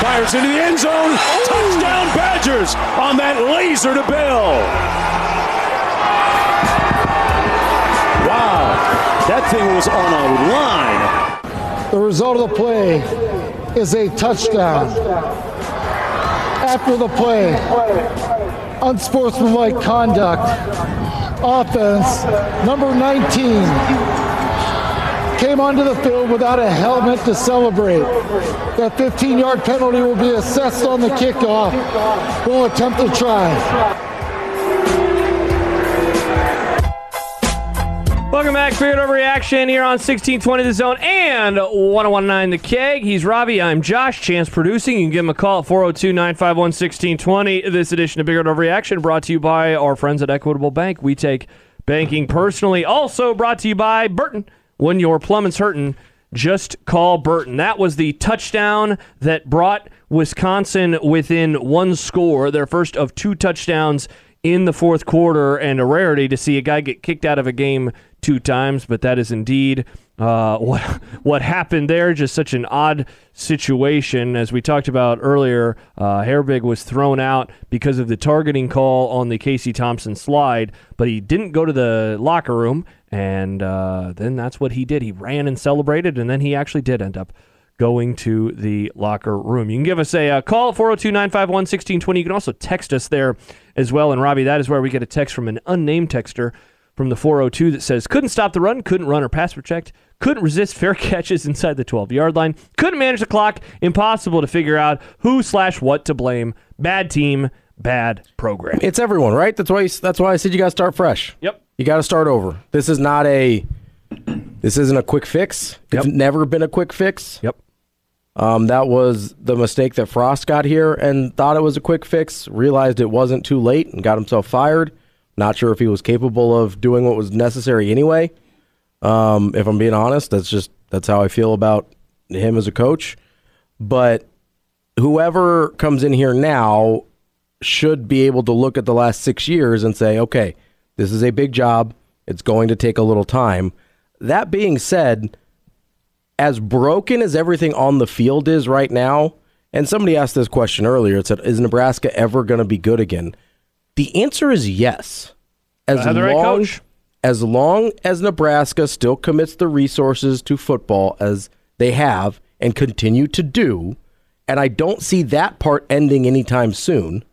Fires into the end zone. Touchdown Badgers on that laser to Bill. Wow. That thing was on a line. The result of the play is a touchdown. After the play, unsportsmanlike conduct, offense, number 19, came onto the field without a helmet to celebrate. That 15 yard penalty will be assessed on the kickoff. We'll attempt to try. Welcome back, Spirit Overreaction here on 1620 The Zone and 1019 The Keg. He's Robbie. I'm Josh. Chance producing. You can give him a call at 402 951 1620. This edition of Big Overreaction brought to you by our friends at Equitable Bank. We take banking personally. Also brought to you by Burton. When your plumbing's hurting, just call Burton. That was the touchdown that brought Wisconsin within one score, their first of two touchdowns in the fourth quarter, and a rarity to see a guy get kicked out of a game two times, but that is indeed uh, what what happened there. Just such an odd situation, as we talked about earlier. Uh, Herbig was thrown out because of the targeting call on the Casey Thompson slide, but he didn't go to the locker room, and uh, then that's what he did. He ran and celebrated, and then he actually did end up going to the locker room. You can give us a uh, call 402 951 1620. You can also text us there as well. And Robbie, that is where we get a text from an unnamed texter from the 402 that says couldn't stop the run, couldn't run or pass protect, couldn't resist fair catches inside the 12 yard line, couldn't manage the clock, impossible to figure out who slash what to blame. Bad team, bad program. It's everyone, right? That's why. You, that's why I said you got to start fresh. Yep. You got to start over. This is not a. This isn't a quick fix. It's Yep. never been a quick fix. Yep. Um, that was the mistake that Frost got here and thought it was a quick fix. Realized it wasn't too late and got himself fired. Not sure if he was capable of doing what was necessary anyway. Um, if I'm being honest, that's just that's how I feel about him as a coach. But whoever comes in here now should be able to look at the last six years and say, okay, this is a big job. It's going to take a little time. That being said, as broken as everything on the field is right now, and somebody asked this question earlier, it said, is Nebraska ever going to be good again? The answer is yes. As right long, coach. As long as Nebraska still commits the resources to football as they have and continue to do, and I don't see that part ending anytime soon,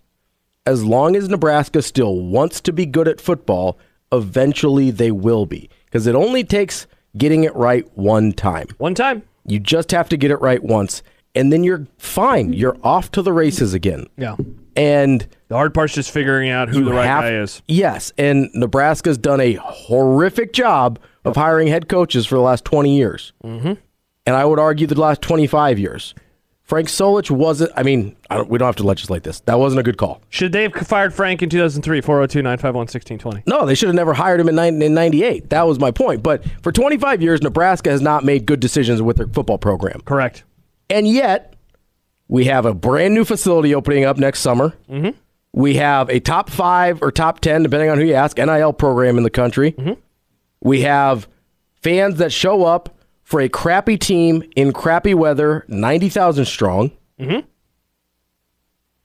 as long as Nebraska still wants to be good at football, eventually they will be. Because it only takes getting it right one time. One time. You just have to get it right once, and then you're fine. You're off to the races again. Yeah. And The hard part's just figuring out who the right have- guy is. Yes, and Nebraska's done a horrific job of hiring head coaches for the last 20 years. Mm-hmm. And I would argue the last 25 years. Frank Solich wasn't, I mean, I don't, we don't have to legislate this. That wasn't a good call. Should they have fired Frank in 2003? 402 951 1620. No, they should have never hired him in, in 98. That was my point. But for 25 years, Nebraska has not made good decisions with their football program. Correct. And yet, we have a brand new facility opening up next summer. Mm-hmm. We have a top five or top 10, depending on who you ask, NIL program in the country. We have fans that show up for a crappy team in crappy weather, 90,000 strong.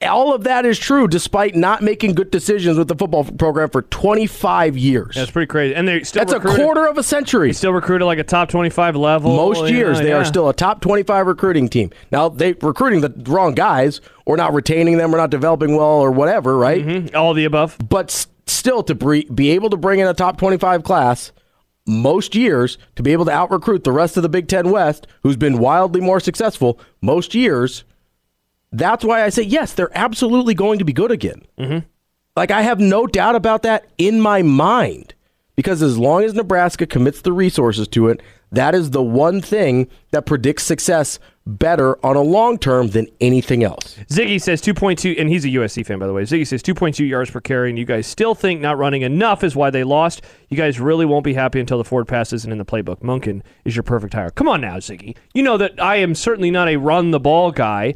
All of that is true despite not making good decisions with the football program for 25 years. That's pretty crazy. And they still That's a quarter of a century. They still recruited like a top 25 level. Most Yeah, years, they yeah. are still a top 25 recruiting team. Now, they recruiting the wrong guys, or not retaining them, or not developing well, or whatever, right? Mhm. all the above. But still, to be able to bring in a top 25 class most years, to be able to out recruit the rest of the Big Ten West, who's been wildly more successful most years, that's why I say, yes, they're absolutely going to be good again. Mm-hmm. Like, I have no doubt about that in my mind. Because as long as Nebraska commits the resources to it, that is the one thing that predicts success better on a long term than anything else. Ziggy says 2.2, and he's a USC fan, by the way. Ziggy says 2.2 yards per carry, and you guys still think not running enough is why they lost. You guys really won't be happy until the Ford pass isn't in the playbook. Monken is your perfect hire. Come on now, Ziggy. You know that I am certainly not a run the ball guy.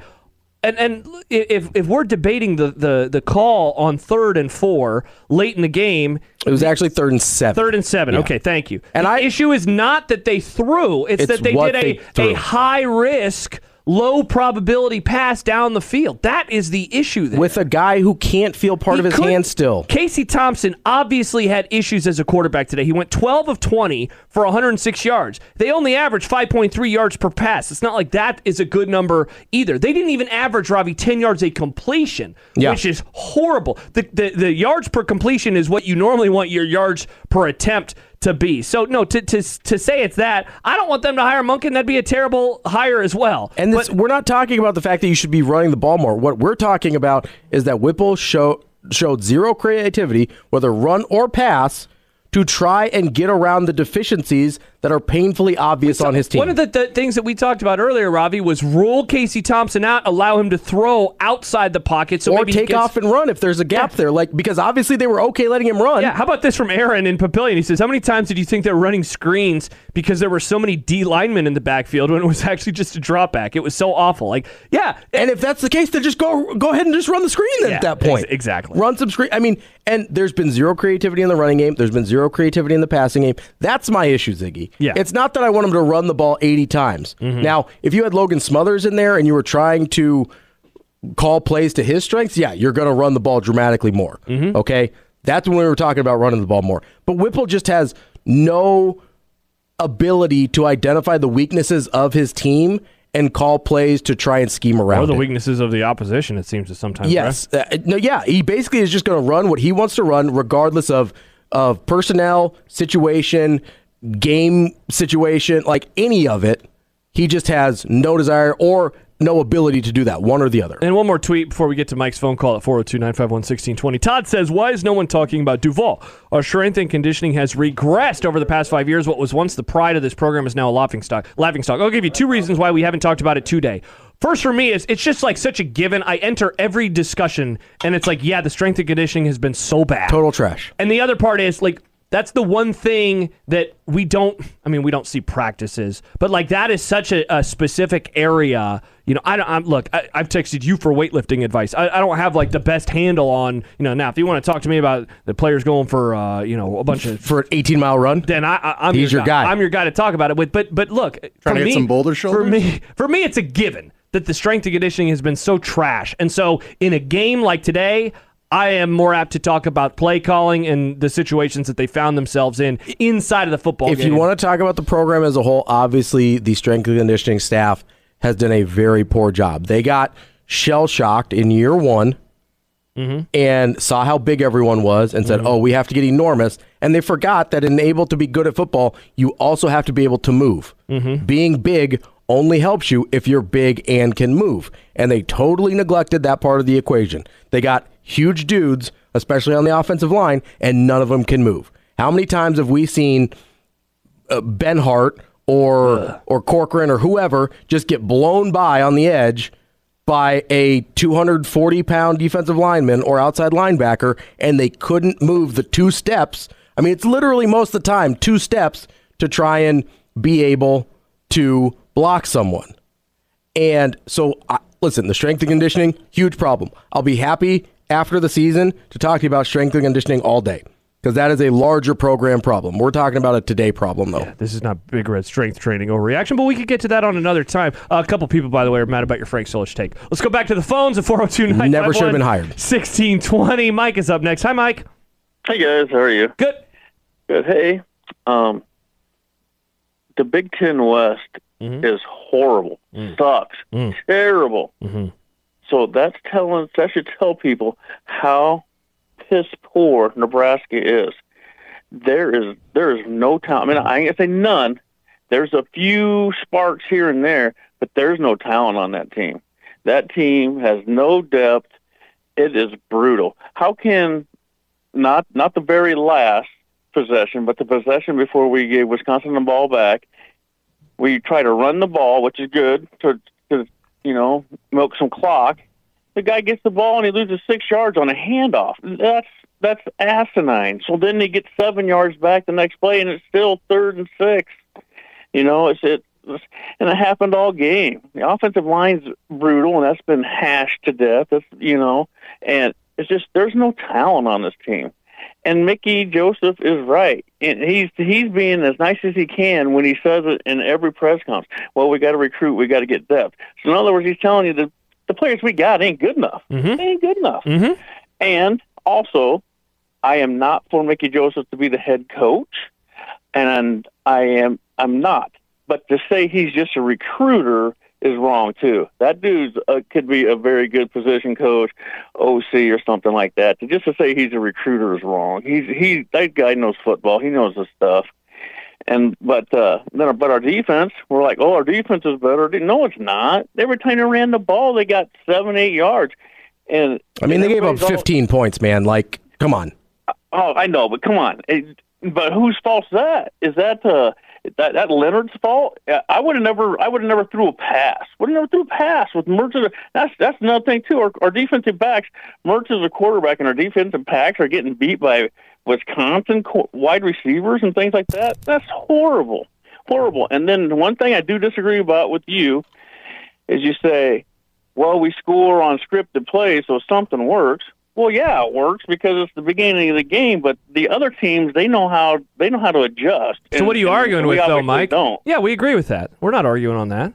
And and if if we're debating the, the, the call on third and four late in the game, It was actually third and seven. Third and seven. Yeah. Okay, thank you. And the I- issue is not that they threw; it's, It's that they did they a, threw. a high risk, low probability pass down the field. That is the issue there. with a guy who can't feel part He of his couldn't- hand still. Casey Thompson obviously had issues as a quarterback today. He went 12 of 20 for 106 yards. They only averaged 5.3 yards per pass. It's not like that is a good number either. They didn't even average Robbie 10 yards a completion, Yeah. which is horrible. The, the the yards per completion is what you normally want your yards per attempt to be. So no, to to to say it's that, I don't want them to hire Monken. That'd be a terrible hire as well. And this, we're not talking about the fact that you should be running the ball more. What we're talking about is that Whipple show, showed zero creativity, whether run or pass, to try and get around the deficiencies that are painfully obvious on his team. One of the, the things that we talked about earlier, Ravi, was rule Casey Thompson out, allow him to throw outside the pocket. So or maybe take gets- off and run if there's a gap Yeah. there. Like because obviously they were okay letting him run. Yeah, how about this from Aaron in Papillion? He says, How many times did you think they were running screens because there were so many D linemen in the backfield when it was actually just a drop back? It was so awful. Like, yeah. And if that's the case, then just go go ahead and just run the screen then Yeah, at that point. ex- exactly. Run some screen. I mean, and there's been zero creativity in the running game. There's been zero creativity in the passing game. That's my issue, Ziggy. Yeah. It's not that I want him to run the ball 80 times. Mm-hmm. Now, if you had Logan Smothers in there and you were trying to call plays to his strengths, yeah, you're going to run the ball dramatically more. Mm-hmm. Okay? That's when we were talking about running the ball more. But Whipple just has no ability to identify the weaknesses of his team and call plays to try and scheme around Or the it. weaknesses of the opposition, it seems to sometimes. Yes. Uh, no, yeah. He basically is just going to run what he wants to run, regardless of of personnel, situation, game situation, like any of it. He just has no desire or no ability to do that, one or the other. And one more tweet before we get to Mike's phone call at 402 951 1620. Todd says, Why is no one talking about Duval? Our strength and conditioning has regressed over the past five years. What was once the pride of this program is now a laughing stock. Laughing stock. I'll give you two reasons why we haven't talked about it today. First, for me, is it's just like such a given. I enter every discussion, and it's like, yeah, the strength and conditioning has been so bad. Total trash. And the other part is like that's the one thing that we don't. I mean, we don't see practices, but like that is such a, a specific area. You know, I don't. I'm, look, I, I've texted you for weightlifting advice. I, I don't have like the best handle on. You know, now if you want to talk to me about the players going for, uh, you know, a bunch of. For an 18 mile run, Then I, I, I'm He's your guy. I'm your guy to talk about it with. But but look, Trying to get me, some boulder For me, for me, it's a given that the strength and conditioning has been so trash. And so in a game like today, I am more apt to talk about play calling and the situations that they found themselves in inside of the football if game. you want to talk about the program as a whole, obviously the strength and conditioning staff has done a very poor job. They got shell shocked in year one mm-hmm. and saw how big everyone was and said, mm-hmm. oh, we have to get enormous. And they forgot that in able to be good at football, you also have to be able to move. Mm-hmm. Being big only helps you if you're big and can move. And they totally neglected that part of the equation. They got huge dudes, especially on the offensive line, and none of them can move. How many times have we seen uh, Benhart or or Corcoran or whoever just get blown by on the edge by a 240 pound defensive lineman or outside linebacker, and they couldn't move the two steps. I mean, it's literally most of the time two steps to try and be able to block someone. And so, I, listen, the strength and conditioning, huge problem. I'll be happy after the season to talk to you about strength and conditioning all day because that is a larger program problem. We're talking about a today problem, though. this is not Big Red strength training overreaction, but we could get to that on another time. Uh, a couple people, by the way, are mad about your Frank Solich take. Let's go back to the phones at 402 Never should have been hired. 1620. Mike is up next. Hi, Mike. Hey guys, how are you? Good. Good. Hey, um, the Big Ten West is horrible, sucks, terrible. So that's telling. That should tell people how piss poor Nebraska is. There is there is no talent. I mean, I ain't say none. There's a few sparks here and there, but there's no talent on that team. That team has no depth. It is brutal. How can not not the very last possession, but the possession before we gave Wisconsin the ball back. We try to run the ball, which is good to you know milk some clock. The guy gets the ball and he loses six yards on a handoff. That's that's asinine. So then they get seven yards back the next play, and it's still third and six. You know, it's it, and it happened all game. The offensive line's brutal, and that's been hashed to death. That's you know, and it's just there's no talent on this team. And Mickey Joseph is right. And he's he's being as nice as he can when he says it in every press conference. Well, we got to recruit, we got to get depth. So in other words, he's telling you that the players we got ain't good enough. Mhm. They ain't good enough. Mhm. And also, I am not for Mickey Joseph to be the head coach, and I am I'm not. But to say he's just a recruiter is wrong too. That dude uh, could be a very good position coach, OC or something like that. To just to say he's a recruiter is wrong. He's he that guy knows football. He knows the stuff. And but uh, then but our defense, we're like, oh, our defense is better. No, it's not. Every time they ran the ball, they got seven, eight yards. And I mean, they gave up everybody's all- 15 points, man. Like, come on. Oh, I know, but come on. It, but whose fault's that? Is that uh that that Leonard's fault? I would have never I would have never threw a pass. Would have never threw a pass with Mertz. That's that's another thing too. Our, our defensive backs, Mertz is a quarterback, and our defensive backs are getting beat by Wisconsin co- wide receivers and things like that. That's horrible, horrible. And then one thing I do disagree about with you is you say, well, we score on scripted plays, so something works. Well, yeah, it works because it's the beginning of the game. But the other teams, they know how they know how to adjust. So And- what are you arguing with, though, Mike? Don't. Yeah, we agree with that. We're not arguing on that.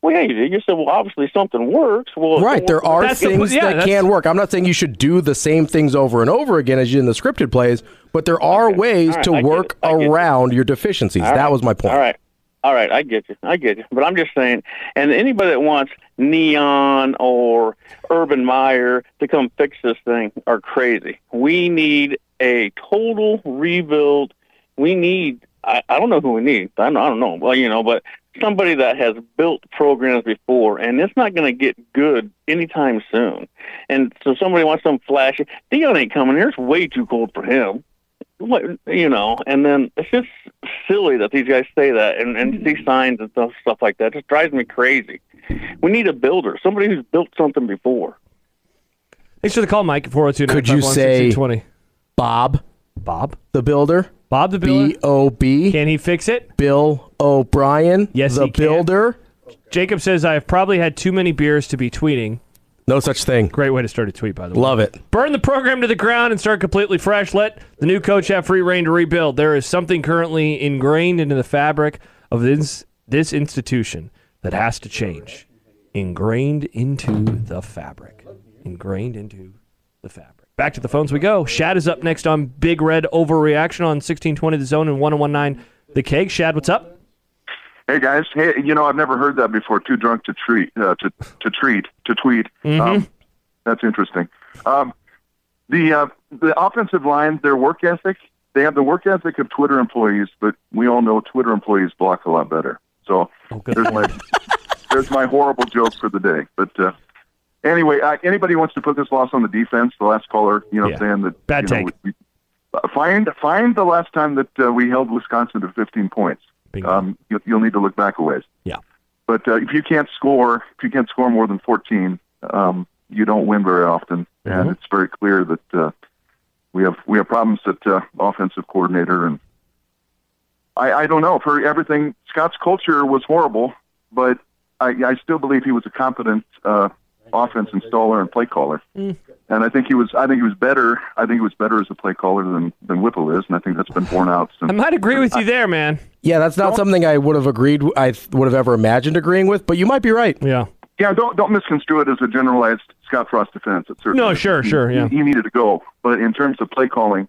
Well, yeah, you did. You said, well, obviously something works. Well, Right, there are That's the- things yeah, that can work. I'm not saying you should do the same things over and over again as you in the scripted plays, but there are ways All right, to I work it. I get it. around your deficiencies. All that right. was my point. All right. All right, I get you. I get you. But I'm just saying, and anybody that wants Neon or Urban Meyer to come fix this thing are crazy. We need a total rebuild. We need, I, I don't know who we need. I don't, I don't know. Well, you know, but somebody that has built programs before, and it's not going to get good anytime soon. And so somebody wants some flashy. Deion ain't coming here. It's way too cold for him you know, and then it's just silly that these guys say that and, and see mm-hmm. signs and stuff stuff like that. It just drives me crazy. We need a builder, somebody who's built something before. Thanks for the call, Mike. 402 Could you say- 1620. Bob, Bob? the builder, Bob the B builder? O B, Can he fix it? Bill O'Brien, Yes, the he can. builder. Jacob says, I've probably had too many beers to be tweeting. No such thing. Great way to start a tweet, by the way. Love it. Burn the program to the ground and start completely fresh. Let the new coach have free reign to rebuild. There is something currently ingrained into the fabric of this this institution that has to change. Ingrained into the fabric. Ingrained into the fabric. Back to the phones we go. Shad is up next on Big Red Overreaction on 1620 The Zone and 1019 The Keg. Shad, what's up? Hey guys, hey, you know I've never heard that before. Too drunk to treat, uh, to to treat, to tweet. Um, that's interesting. Um, the uh, the offensive line, their work ethic, they have the work ethic of Twitter employees, but we all know Twitter employees block a lot better. So there's my there's my horrible joke for the day. But uh, anyway, uh, anybody wants to put this loss on the defense? The last caller, you know, Yeah. saying that Bad you know, take. we- uh, find find the last time that uh, we held Wisconsin to 15 points. Um, you, you'll need to look back a ways. Yeah. But uh, if you can't score, if you can't score more than 14, um, you don't win very often, and it's very clear that uh, we have we have problems at uh, offensive coordinator, and I, I don't know for everything. Scott's culture was horrible, but I, I still believe he was a competent uh, offense installer and play caller, and I think he was I think he was better. I think he was better as a play caller than than Whipple is, and I think that's been borne out since. I might agree with you there, man. Yeah, that's not something I would have agreed. I would have ever imagined agreeing with, but you might be right. Yeah. Yeah, don't don't misconstrue it as a generalized Scott Frost defense. It certainly No, sure, He- sure, yeah. He, he needed to go, but in terms of play calling,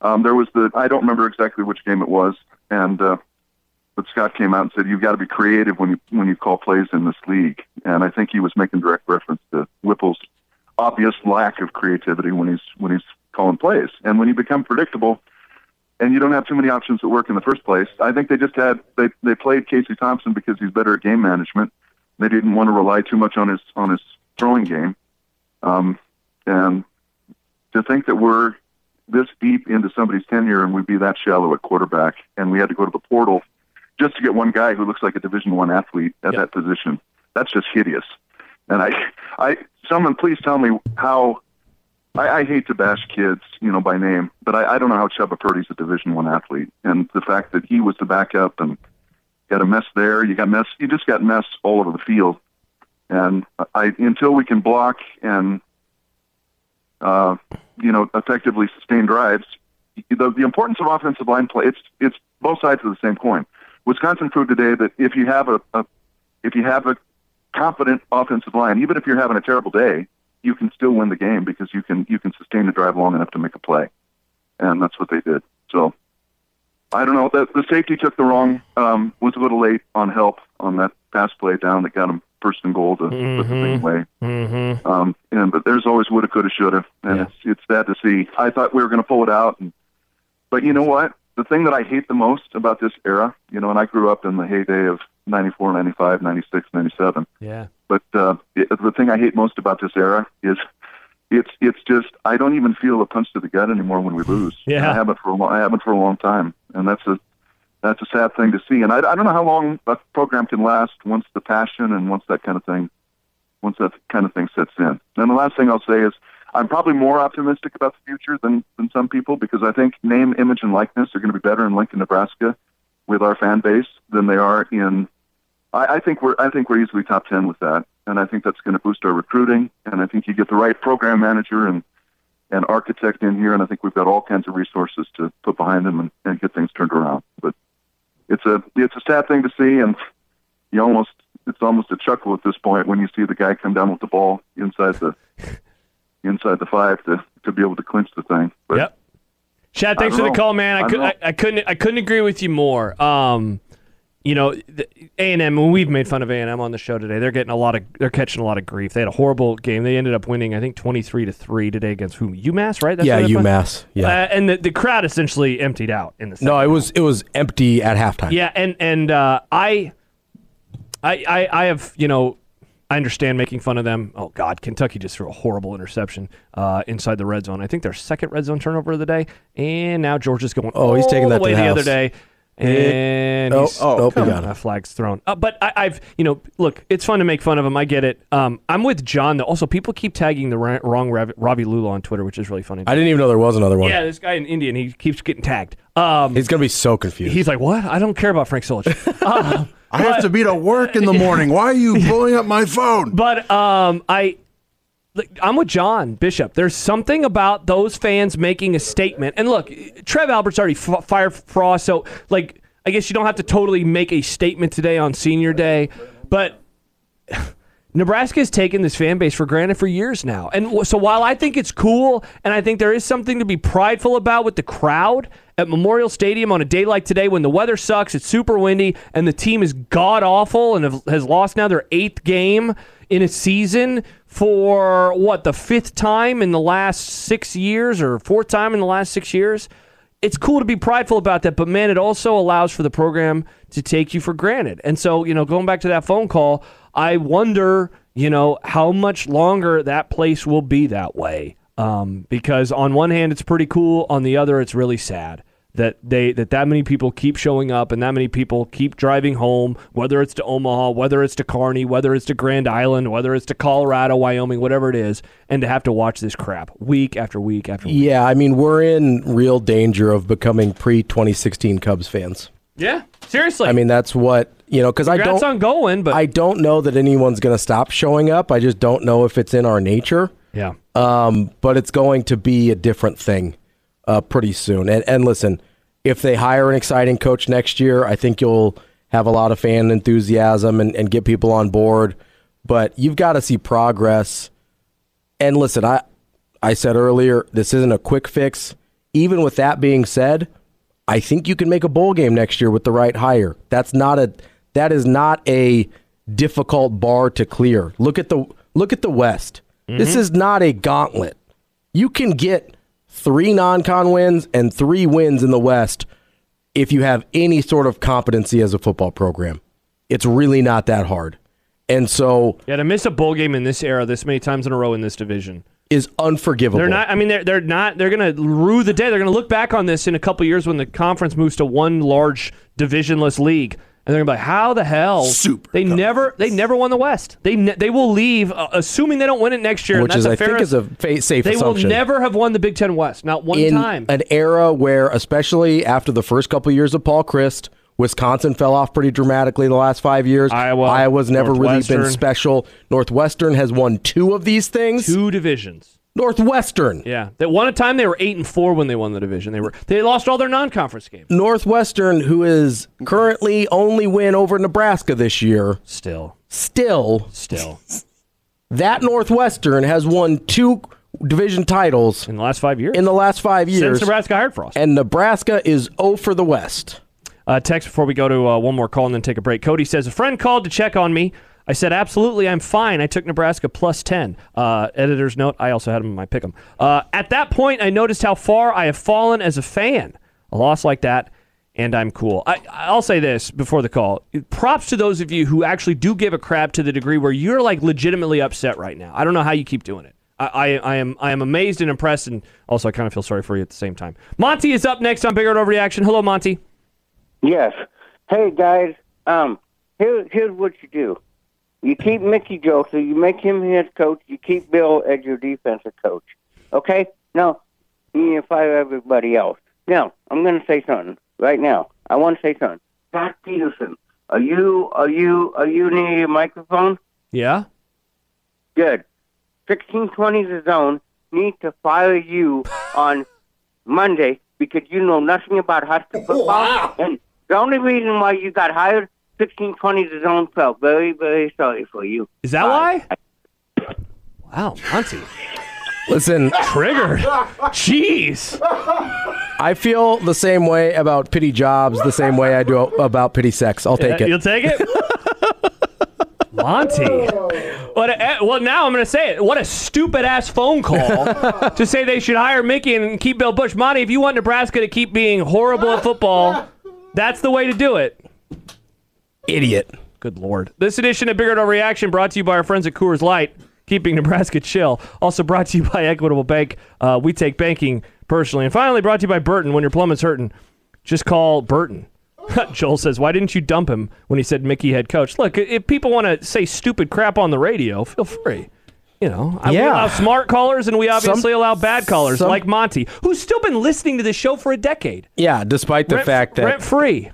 um, there was the I don't remember exactly which game it was, and uh, but Scott came out and said you've got to be creative when you when you call plays in this league, and I think he was making direct reference to Whipple's obvious lack of creativity when he's when he's calling plays, and when you become predictable. And you don't have too many options that work in the first place. I think they just had they they played Casey Thompson because he's better at game management. They didn't want to rely too much on his on his throwing game, um, and to think that we're this deep into somebody's tenure and we'd be that shallow at quarterback, and we had to go to the portal just to get one guy who looks like a Division One athlete at that position. That's just hideous. And I, I, someone please tell me how. I, I hate to bash kids, you know, by name, but I, I don't know how Chubba Purdy's a Division One athlete, and the fact that he was the backup and got a mess there. You got mess. You just got mess all over the field. And I until we can block and uh, you know, effectively sustain drives. The, the importance of offensive line play, it's, it's both sides of the same coin. Wisconsin proved today that if you have a, a if you have a confident offensive line, even if you're having a terrible day, you can still win the game because you can you can sustain the drive long enough to make a play, and that's what they did. So I don't know. The, the safety took the wrong um, was a little late on help on that pass play down that got him first and goal to Mm-hmm. put the thing away. Mm-hmm. Um, and but there's always woulda, coulda, shoulda, and Yeah. it's it's sad to see. I thought we were going to pull it out, and but you know what? The thing that I hate the most about this era, you know, and I grew up in the heyday of 94, 95, 96, 97. Yeah. But uh, it, the thing I hate most about this era is it's it's just I don't even feel a punch to the gut anymore when we lose. Yeah. I haven't for a long, I haven't for a long time, and that's a that's a sad thing to see. And I, I don't know how long a program can last once the passion and once that kind of thing once that kind of thing sets in. And the last thing I'll say is I'm probably more optimistic about the future than than some people because I think name, image, and likeness are going to be better in Lincoln, Nebraska, with our fan base than they are in. I, I think we're I think we're easily top ten with that, and I think that's going to boost our recruiting. And I think you get the right program manager and and architect in here, and I think we've got all kinds of resources to put behind them and, and get things turned around. But it's a it's a sad thing to see, and you almost it's almost a chuckle at this point when you see the guy come down with the ball inside the inside the five to to be able to clinch the thing. But Yep. Chad, thanks for don't the know. call, man. I, I could, don't I. I couldn't I couldn't agree with you more. Um, you know, A and M. When we've made fun of A and M on the show today, they're getting a lot of they're catching a lot of grief. They had a horrible game. They ended up winning, I think, twenty three to three today against whom UMass, right? That's yeah, where they? UMass. Yeah. Uh, and the, the crowd essentially emptied out in the no, it was it was empty at halftime. yeah, and and uh, I, I, I, I have you know, I understand making fun of them. Oh God, Kentucky just threw a horrible interception uh, inside the red zone. I think their second red zone turnover of the day, and now Georgia's going. Oh, he's taking that the way to the the other day. And Oh, he's- oh, nope, come got on, a flag's thrown. Uh, but I, I've, you know, look, it's fun to make fun of him. I get it. Um, I'm with John though. Also, people keep tagging the ra- wrong Rav- Robbie Lula on Twitter, which is really funny. I didn't even know there was another one. yeah, this guy in India, and he keeps getting tagged. Um, He's gonna be so confused. he's like, "What? I don't care about Frank Solich." um, I have to be to work in the morning. Why are you blowing up my phone? But um, I, I'm with John Bishop. There's something about those fans making a statement. And look, Trev Alberts already f- fired Frost, so like, I guess you don't have to totally make a statement today on Senior Day, but. Nebraska has taken this fan base for granted for years now. And so while I think it's cool and I think there is something to be prideful about with the crowd at Memorial Stadium on a day like today when the weather sucks, it's super windy, and the team is god awful and have, has lost now their eighth game in a season for what, the fifth time in the last six years or fourth time in the last six years? it's cool to be prideful about that, but man, it also allows for the program to take you for granted. And so, you know, going back to that phone call, I wonder, you know, how much longer that place will be that way. Um, because on one hand, it's pretty cool. On the other, it's really sad that they that that many people keep showing up and that many people keep driving home, whether it's to Omaha, whether it's to Kearney, whether it's to Grand Island, whether it's to Colorado, Wyoming, whatever it is, and to have to watch this crap week after week after week. yeah, I mean we're in real danger of becoming pre 2016 Cubs fans. Yeah, seriously. I mean that's what you know because I don't on going, but I don't know that anyone's gonna stop showing up. I just don't know if it's in our nature. yeah, um, but it's going to be a different thing uh, pretty soon. And, and listen, if they hire an exciting coach next year, I think you'll have a lot of fan enthusiasm and, and get people on board. But you've got to see progress. And listen, I I said earlier this isn't a quick fix. Even with that being said, I think you can make a bowl game next year with the right hire. That's not a that is not a difficult bar to clear. Look at the look at the West. This is not a gauntlet. You can get three non-con wins and three wins in the West if you have any sort of competency as a football program. It's really not that hard. And so yeah. To miss a bowl game in this era this many times in a row in this division, is unforgivable. they're not. I mean, they're they're not. They're gonna rue the day. They're gonna look back on this in a couple years when the conference moves to one large divisionless league, and they're gonna be like, "How the hell? Super They never. They never won the West. They ne- they will leave, uh, assuming they don't win it next year. and which that's is a I fair, think is a fa- safe They assumption. will never have won the Big Ten West, not one in time. an era where, especially after the first couple years of Paul Chryst, Wisconsin fell off pretty dramatically the last five years. Iowa, Iowa's never really been special. Northwestern has won two of these things. Two divisions. Northwestern. Yeah, that one a time they were eight and four when they won the division. They were they lost all their non-conference games. Northwestern, who is currently only win over Nebraska this year, Still, still still that Northwestern has won two division titles in the last five years. in the last five years, since Nebraska hired Frost. and Nebraska is 0 for the West. Uh, text before we go to uh, one more call and then take a break. Cody says a friend called to check on me. I said absolutely, I'm fine. I took Nebraska plus ten. Uh, editor's note: I also had them in my pick'em. Uh, at that point, I noticed how far I have fallen as a fan. A loss like that, and I'm cool. I, I'll say this before the call: props to those of you who actually do give a crap to the degree where you're like legitimately upset right now. I don't know how you keep doing it. I, I, I am I am amazed and impressed, and also I kind of feel sorry for you at the same time. Monty is up next on Big Red Overreaction. Hello, Monty. Yes. Hey guys, um, here, here's what you do. You keep Mickey Joe, you make him head coach. You keep Bill as your defensive coach. Okay? Now, you need to fire everybody else. Now, I'm going to say something right now. I want to say something. Pat Peterson, are you, are you, are you near your microphone? Yeah. Good. 1620 the zone need to fire you on Monday because you know nothing about high school football. And the only reason why you got hired, 1620 the zone felt very, very sorry for you. Is that why? Wow, Monty. Listen, Triggered. Jeez. I feel the same way about pity jobs, the same way I do about pity sex. I'll take it. You'll take it? Monty. What a, eh, well, now I'm going to say it. What a stupid ass phone call to say they should hire Mickey and keep Bill Busch. Monty, if you want Nebraska to keep being horrible at football, that's the way to do it. Idiot. Good Lord. This edition of Bigger Reaction brought to you by our friends at Coors Light, keeping Nebraska chill. Also brought to you by Equitable Bank. Uh, we take banking personally. And finally brought to you by Burton. When your plumbing's hurting, just call Burton. Joel says, Why didn't you dump him when he said Mickey head coach? Look, if people want to say stupid crap on the radio, feel free. You know, I- we allow smart callers and we obviously Some- allow bad callers some- like Monty, who's still been listening to this show for a decade. Yeah, despite the rent, fact that rent free.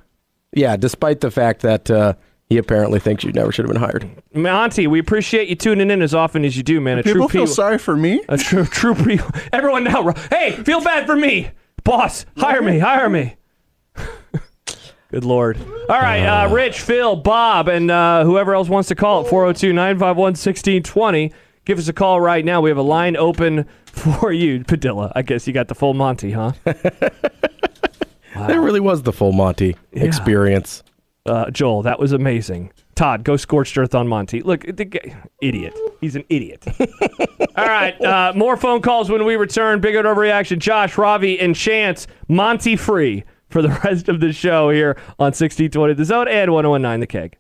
Yeah, despite the fact that uh, he apparently thinks you never should have been hired. Monty, we appreciate you tuning in as often as you do, man. A true People feel P- sorry for me. A true, true pre. Everyone now, hey, feel bad for me, boss. Hire me, hire me. Good lord. All right, uh, Rich, Phil, Bob, and uh, whoever else wants to call it 402 951 1620. Give us a call right now. We have a line open for you, Padilla. I guess you got the full Monty, huh? It really was the full Monty experience. Uh, Joel, that was amazing. Todd, go scorched earth on Monty. Look, the idiot. He's an idiot. All right, uh, more phone calls when we return. Big overreaction. Josh, Ravi, and Chance, Monty free for the rest of the show here on 1620 The Zone and 1019 The Keg.